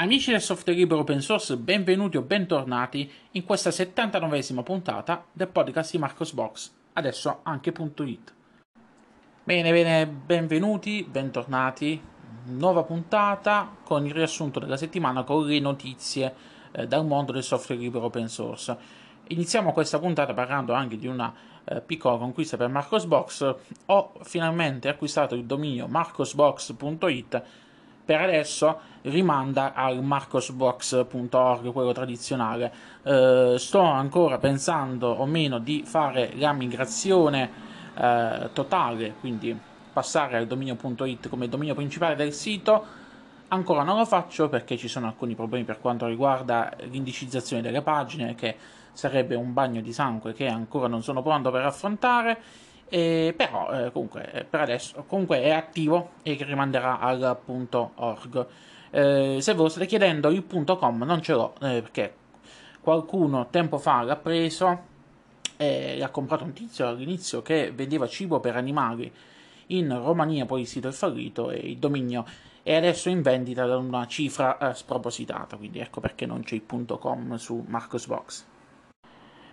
Amici del software libero open source, benvenuti o bentornati in questa 79esima puntata del podcast di Marcosbox, adesso anche .it. Bene, bene, benvenuti, bentornati, nuova puntata con il riassunto della settimana con le notizie eh, dal mondo del software libero open source. Iniziamo questa puntata parlando anche di una eh, piccola conquista per Marcosbox. Ho finalmente acquistato il dominio marcosbox.it per adesso rimanda al marcosbox.org, quello tradizionale. Eh, sto ancora pensando o meno di fare la migrazione eh, totale, quindi passare al dominio.it come dominio principale del sito. Ancora non lo faccio perché ci sono alcuni problemi per quanto riguarda l'indicizzazione delle pagine, che sarebbe un bagno di sangue che ancora non sono pronto per affrontare eh, però eh, comunque eh, per adesso comunque è attivo e rimanderà al punto .org. Eh, se ve lo state chiedendo il punto .com non ce l'ho eh, perché qualcuno tempo fa l'ha preso e ha comprato un tizio all'inizio che vendeva cibo per animali in Romania, poi il sito è fallito e il dominio è adesso in vendita da una cifra eh, spropositata, quindi ecco perché non c'è il punto .com su Marcosbox.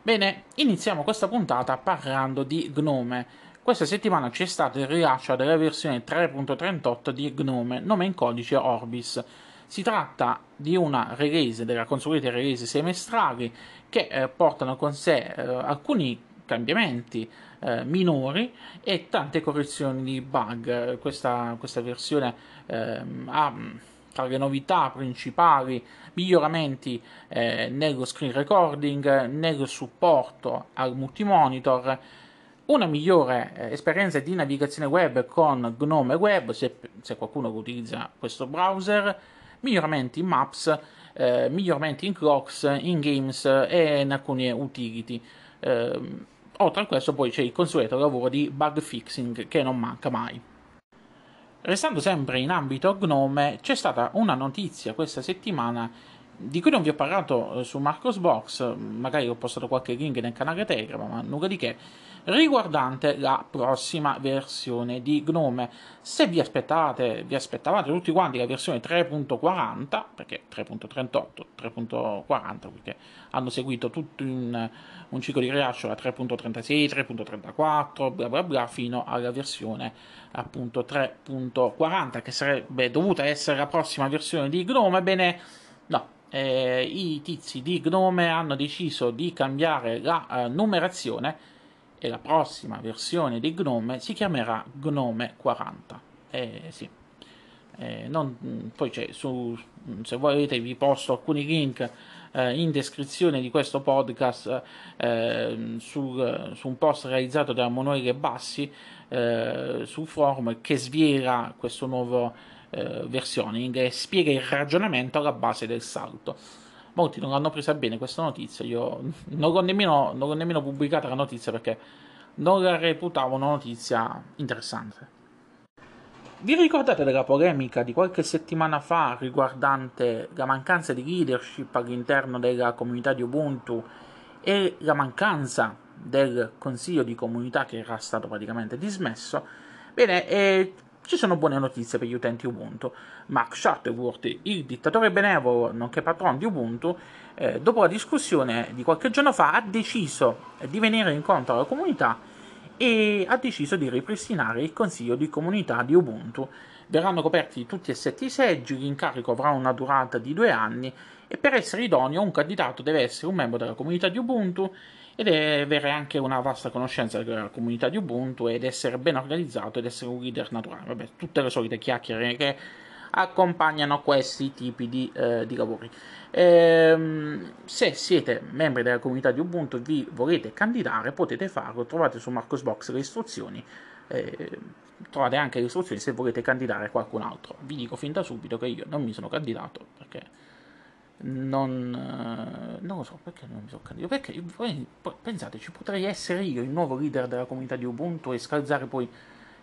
Bene, iniziamo questa puntata parlando di Gnome. Questa settimana c'è stato il rilascio della versione 3.38 di Gnome, nome in codice Orbis. Si tratta di una release della consueta release semestrali che eh, portano con sé eh, alcuni cambiamenti eh, minori e tante correzioni di bug. Questa, questa versione ehm, ha tra le novità principali miglioramenti eh, nello screen recording, nel supporto al multimonitor, una migliore eh, esperienza di navigazione web con Gnome Web, se, se, qualcuno utilizza questo browser, miglioramenti in Maps, eh, miglioramenti in Clocks, in Games e in alcune utility. Eh, oltre a questo poi c'è il consueto lavoro di bug fixing che non manca mai. Restando sempre in ambito Gnome, c'è stata una notizia questa settimana di cui non vi ho parlato eh, su Marcosbox, magari ho postato qualche link nel canale Telegram, ma nulla di che, riguardante la prossima versione di Gnome. Se vi aspettate, vi aspettavate tutti quanti la versione 3.40, perché 3.38, 3.40, perché hanno seguito tutto un, un ciclo di rilascio da 3.36, 3.34, bla bla bla, fino alla versione appunto 3.40, che sarebbe dovuta essere la prossima versione di Gnome, bene, no, eh, i tizi di Gnome hanno deciso di cambiare la uh, numerazione e la prossima versione di Gnome si chiamerà Gnome 40. Eh, sì. Eh, non, poi c'è su, se volete vi posto alcuni link eh, in descrizione di questo podcast eh, su, su, un post realizzato da Emanuele Bassi eh, sul forum che sviera questo nuovo eh, versioning e spiega il ragionamento alla base del salto. Molti non hanno presa bene questa notizia, io non l'ho nemmeno, non l'ho nemmeno pubblicata la notizia perché non la reputavo una notizia interessante. Vi ricordate della polemica di qualche settimana fa riguardante la mancanza di leadership all'interno della comunità di Ubuntu e la mancanza del consiglio di comunità che era stato praticamente dismesso? Bene, eh, ci sono buone notizie per gli utenti Ubuntu. Mark Shuttleworth, il dittatore benevolo nonché patron di Ubuntu, eh, dopo la discussione di qualche giorno fa, ha deciso di venire incontro alla comunità e ha deciso di ripristinare il consiglio di comunità di Ubuntu. Verranno coperti tutti e sette i seggi, l'incarico avrà una durata di due anni e per essere idoneo un candidato deve essere un membro della comunità di Ubuntu ed avere anche una vasta conoscenza della comunità di Ubuntu ed essere ben organizzato ed essere un leader naturale. Vabbè, tutte le solite chiacchiere che accompagnano questi tipi di, eh, di lavori. Ehm, se siete membri della comunità di Ubuntu e vi volete candidare, potete farlo. Trovate su Marcosbox le istruzioni. Eh, trovate anche le istruzioni se volete candidare qualcun altro. Vi dico fin da subito che io non mi sono candidato perché non, eh, non, lo so perché non mi sono candidato. Perché poi, pensate, ci potrei essere io il nuovo leader della comunità di Ubuntu e scalzare poi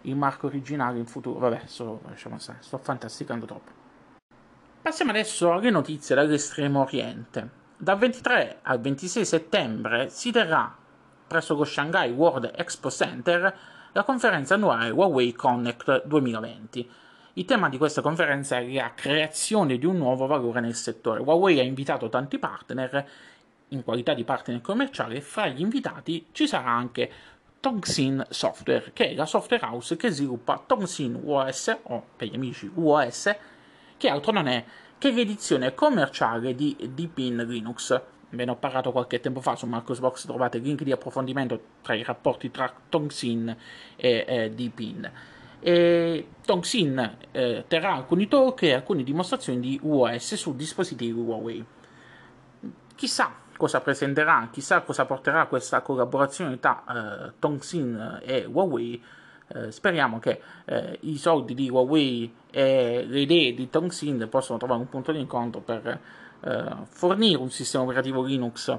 il marco originale in futuro. Vabbè, sto, lasciamo stare, sto fantasticando troppo. Passiamo adesso alle notizie dall'estremo oriente. Dal 23 al 26 settembre si terrà presso lo Shanghai World Expo Center la conferenza annuale Huawei Connect 2020 Il tema di questa conferenza è la creazione di un nuovo valore nel settore. Huawei ha invitato tanti partner in qualità di partner commerciale e fra gli invitati ci sarà anche Tongxin Software, che è la software house che sviluppa Tongxin OS, o per gli amici UOS, che altro non è che l'edizione commerciale di Deepin Linux. Ve ne ho parlato qualche tempo fa su Marcosbox, trovate link di approfondimento tra i rapporti tra Tongxin e eh, Deepin. E Tongxin eh, terrà alcuni talk e alcune dimostrazioni di UOS su dispositivi Huawei. Chissà cosa presenterà, chissà cosa porterà questa collaborazione tra eh, Tongxin e Huawei. Eh, speriamo che eh, i soldi di Huawei e le idee di Tongxin possano trovare un punto di incontro per eh, fornire un sistema operativo Linux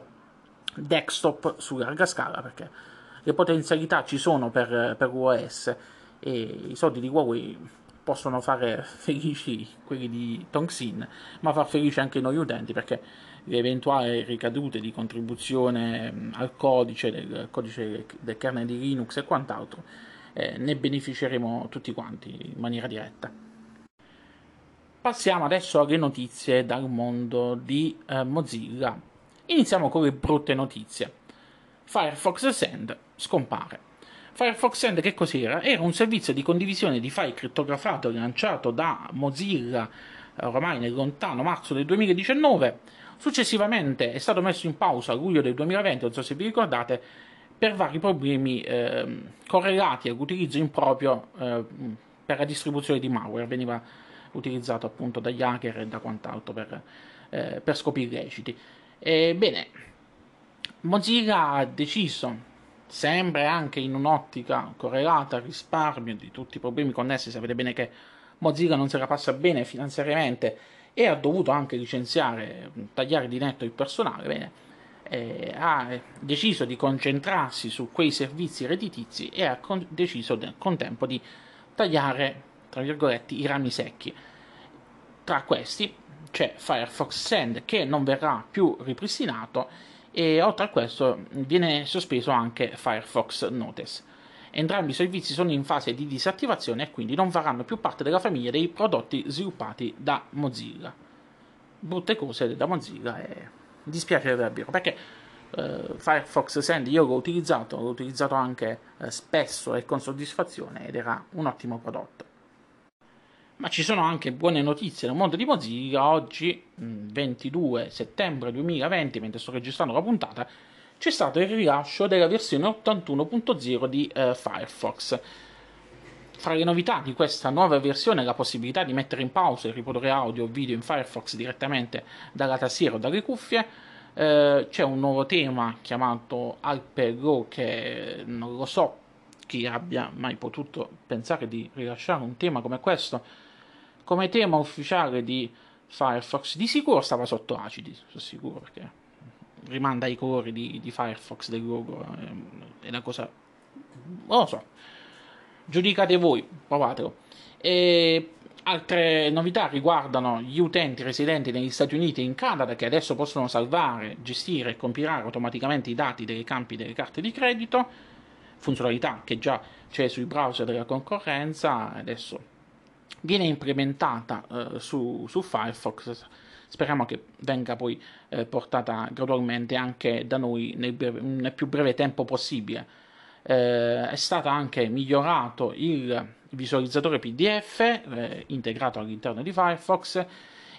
desktop su larga scala perché le potenzialità ci sono per, per OS e i soldi di Huawei possono fare felici quelli di Tongxin ma far felici anche noi utenti perché le eventuali ricadute di contribuzione al codice del codice del kernel di Linux e quant'altro eh, ne beneficeremo tutti quanti in maniera diretta. Passiamo adesso alle notizie dal mondo di eh, Mozilla. Iniziamo con le brutte notizie. Firefox Send scompare. Firefox Send che cos'era? Era un servizio di condivisione di file crittografato lanciato da Mozilla eh, ormai nel lontano marzo del 2019. Successivamente è stato messo in pausa a luglio del 2020, non so se vi ricordate, per vari problemi eh, correlati all'utilizzo improprio eh, per la distribuzione di malware. Veniva utilizzato appunto dagli hacker e da quant'altro per, eh, per scopi illeciti. Ebbene, Mozilla ha deciso, sempre anche in un'ottica correlata al risparmio di tutti i problemi connessi, sapete bene che Mozilla non se la passa bene finanziariamente e ha dovuto anche licenziare, tagliare di netto il personale, bene, eh, ha deciso di concentrarsi su quei servizi redditizi e ha con- deciso nel contempo di tagliare tra virgolette, i rami secchi. Tra questi c'è Firefox Send che non verrà più ripristinato e oltre a questo viene sospeso anche Firefox Notice. Entrambi i servizi sono in fase di disattivazione e quindi non faranno più parte della famiglia dei prodotti sviluppati da Mozilla. Brutte cose da Mozilla e dispiace davvero perché eh, Firefox Send io l'ho utilizzato, l'ho utilizzato anche eh, spesso e con soddisfazione ed era un ottimo prodotto. Ma ci sono anche buone notizie nel mondo di Mozilla. Oggi, 22 mm, settembre 2020, mentre sto registrando la puntata, c'è stato il rilascio della versione 81.0 di eh, Firefox. Fra le novità di questa nuova versione la possibilità di mettere in pausa e riprodurre audio o video in Firefox direttamente dalla tastiera o dalle cuffie. Eh, c'è un nuovo tema chiamato Alpero che non lo so chi abbia mai potuto pensare di rilasciare un tema come questo come tema ufficiale di Firefox di sicuro stava sotto acidi, sono sicuro perché rimanda ai colori di, di Firefox del logo, è una cosa... non lo so, giudicate voi, provatelo. E altre novità riguardano gli utenti residenti negli Stati Uniti e in Canada che adesso possono salvare, gestire e compilare automaticamente i dati dei campi delle carte di credito, funzionalità che già c'è sui browser della concorrenza, adesso viene implementata eh, su, su, Firefox. Speriamo che venga poi eh, portata gradualmente anche da noi nel, breve, nel più breve tempo possibile. Eh, è stato anche migliorato il visualizzatore PDF eh, integrato all'interno di Firefox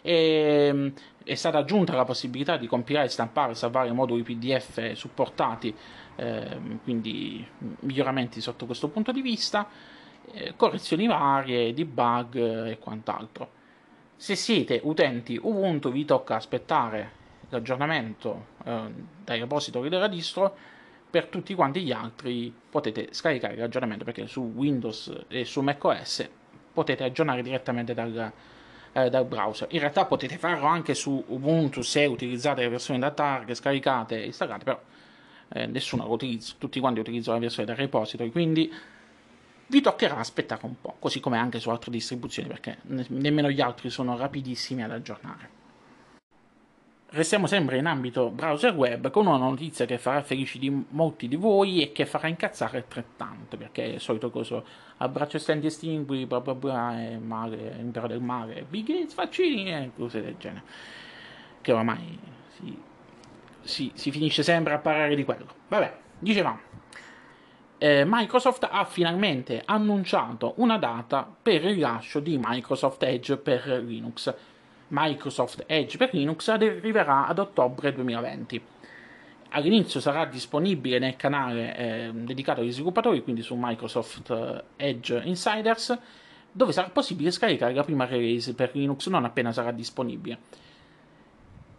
e mm, è stata aggiunta la possibilità di compilare, stampare e salvare moduli PDF supportati, eh, quindi miglioramenti sotto questo punto di vista. Eh, correzioni varie, debug e quant'altro. Se siete utenti Ubuntu vi tocca aspettare l'aggiornamento eh, dai repository della distro, per tutti quanti gli altri potete scaricare l'aggiornamento perché su Windows e su macOS potete aggiornare direttamente dal, eh, dal browser. In realtà potete farlo anche su Ubuntu se utilizzate le versioni da target, scaricate e installate, però eh, nessuno lo utilizza, tutti quanti utilizzano la versione da repository, quindi vi toccherà aspettare un po', così come anche su altre distribuzioni, perché nemmeno gli altri sono rapidissimi ad aggiornare. Restiamo sempre in ambito browser web con una notizia che farà felici di molti di voi e che farà incazzare altrettanto, perché è il solito coso abbraccio stenti estingui, bla bla bla, e mare, impero del mare, Big Gates, vaccini e cose del genere. Che oramai si, si, si finisce sempre a parlare di quello. Vabbè, dicevamo. Eh, Microsoft ha finalmente annunciato una data per il rilascio di Microsoft Edge per Linux Microsoft Edge per Linux arriverà ad ottobre 2020. All'inizio sarà disponibile nel canale eh, dedicato agli sviluppatori, quindi su Microsoft eh, Edge Insiders, dove sarà possibile scaricare la prima release per Linux non appena sarà disponibile.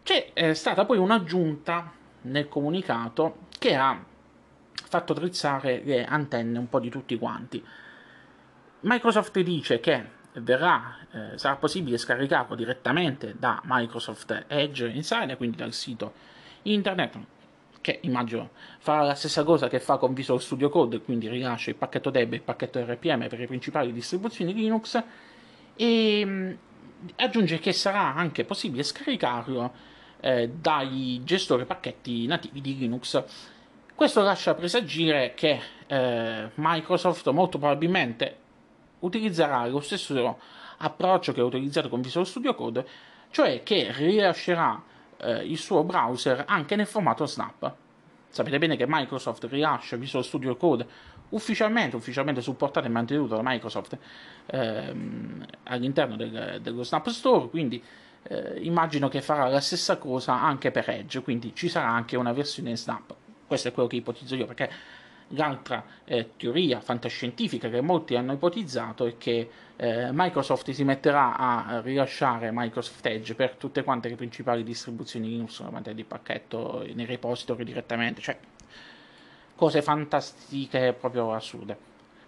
C'è eh, stata poi un'aggiunta nel comunicato che ha fatto drizzare le antenne un po' di tutti quanti. Microsoft dice che verrà, eh, sarà possibile scaricarlo direttamente da Microsoft Edge Insider, quindi dal sito internet, che immagino farà la stessa cosa che fa con Visual Studio Code, quindi rilascia il pacchetto DEB e il pacchetto RPM per le principali distribuzioni Linux, e mh, mm, aggiunge che sarà anche possibile scaricarlo eh, dai gestori pacchetti nativi di Linux. Questo lascia presagire che eh, Microsoft molto probabilmente utilizzerà lo stesso approccio che ha utilizzato con Visual Studio Code, cioè che rilascerà eh, il suo browser anche nel formato Snap. Sapete bene che Microsoft rilascia Visual Studio Code ufficialmente, ufficialmente supportato e mantenuto da Microsoft ehm, all'interno del, dello Snap Store, quindi eh, immagino che farà la stessa cosa anche per Edge, quindi ci sarà anche una versione Snap. Questo è quello che ipotizzo io, perché L'altra eh, teoria fantascientifica che molti hanno ipotizzato è che eh, Microsoft si metterà a rilasciare Microsoft Edge per tutte quante le principali distribuzioni Linux di pacchetto nei repository direttamente, cioè cose fantastiche proprio assurde.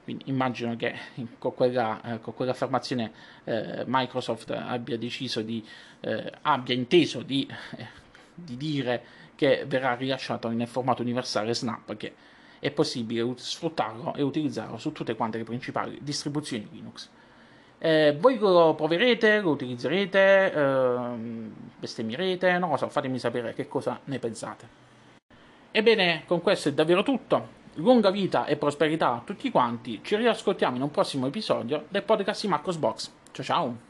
Quindi immagino che con quella, eh, con quell'affermazione eh, Microsoft abbia deciso di, eh, abbia inteso di, di dire che verrà rilasciato nel formato universale Snap, che è possibile sfruttarlo e utilizzarlo su tutte quante le principali distribuzioni Linux. Eh, voi lo proverete, lo utilizzerete, eh, bestemmierete, non lo so, fatemi sapere che cosa ne pensate. Ebbene, con questo è davvero tutto. Lunga vita e prosperità a tutti quanti. Ci riascoltiamo in un prossimo episodio del podcast di Marcos Box. Ciao ciao!